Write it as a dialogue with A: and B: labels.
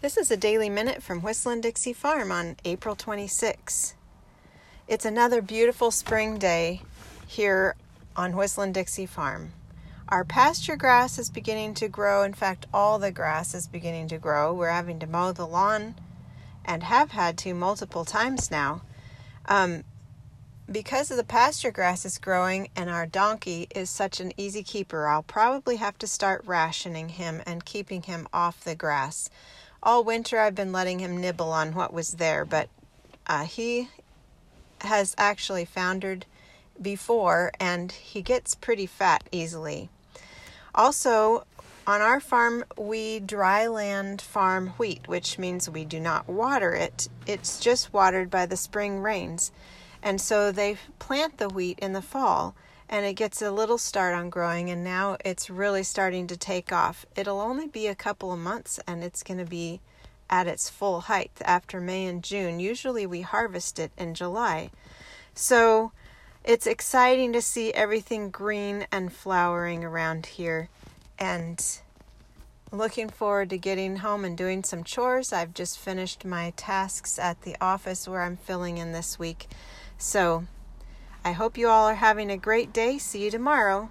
A: This is a daily minute from Whistling Dixie Farm on April 26. It's another beautiful spring day here on Whistling Dixie Farm. Our pasture grass is beginning to grow. In fact, all the grass is beginning to grow. We're having to mow the lawn and have had to multiple times now. Um, because of the pasture grass is growing and our donkey is such an easy keeper, I'll probably have to start rationing him and keeping him off the grass all winter I've been letting him nibble on what was there, but uh, he has actually foundered before and he gets pretty fat easily. Also, on our farm, we dryland farm wheat, which means we do not water it. It's just watered by the spring rains. And so they plant the wheat in the fall and it gets a little start on growing and now it's really starting to take off. It'll only be a couple of months and it's going to be at its full height after May and June. Usually we harvest it in July. So it's exciting to see everything green and flowering around here and looking forward to getting home and doing some chores. I've just finished my tasks at the office where I'm filling in this week. So I hope you all are having a great day. See you tomorrow.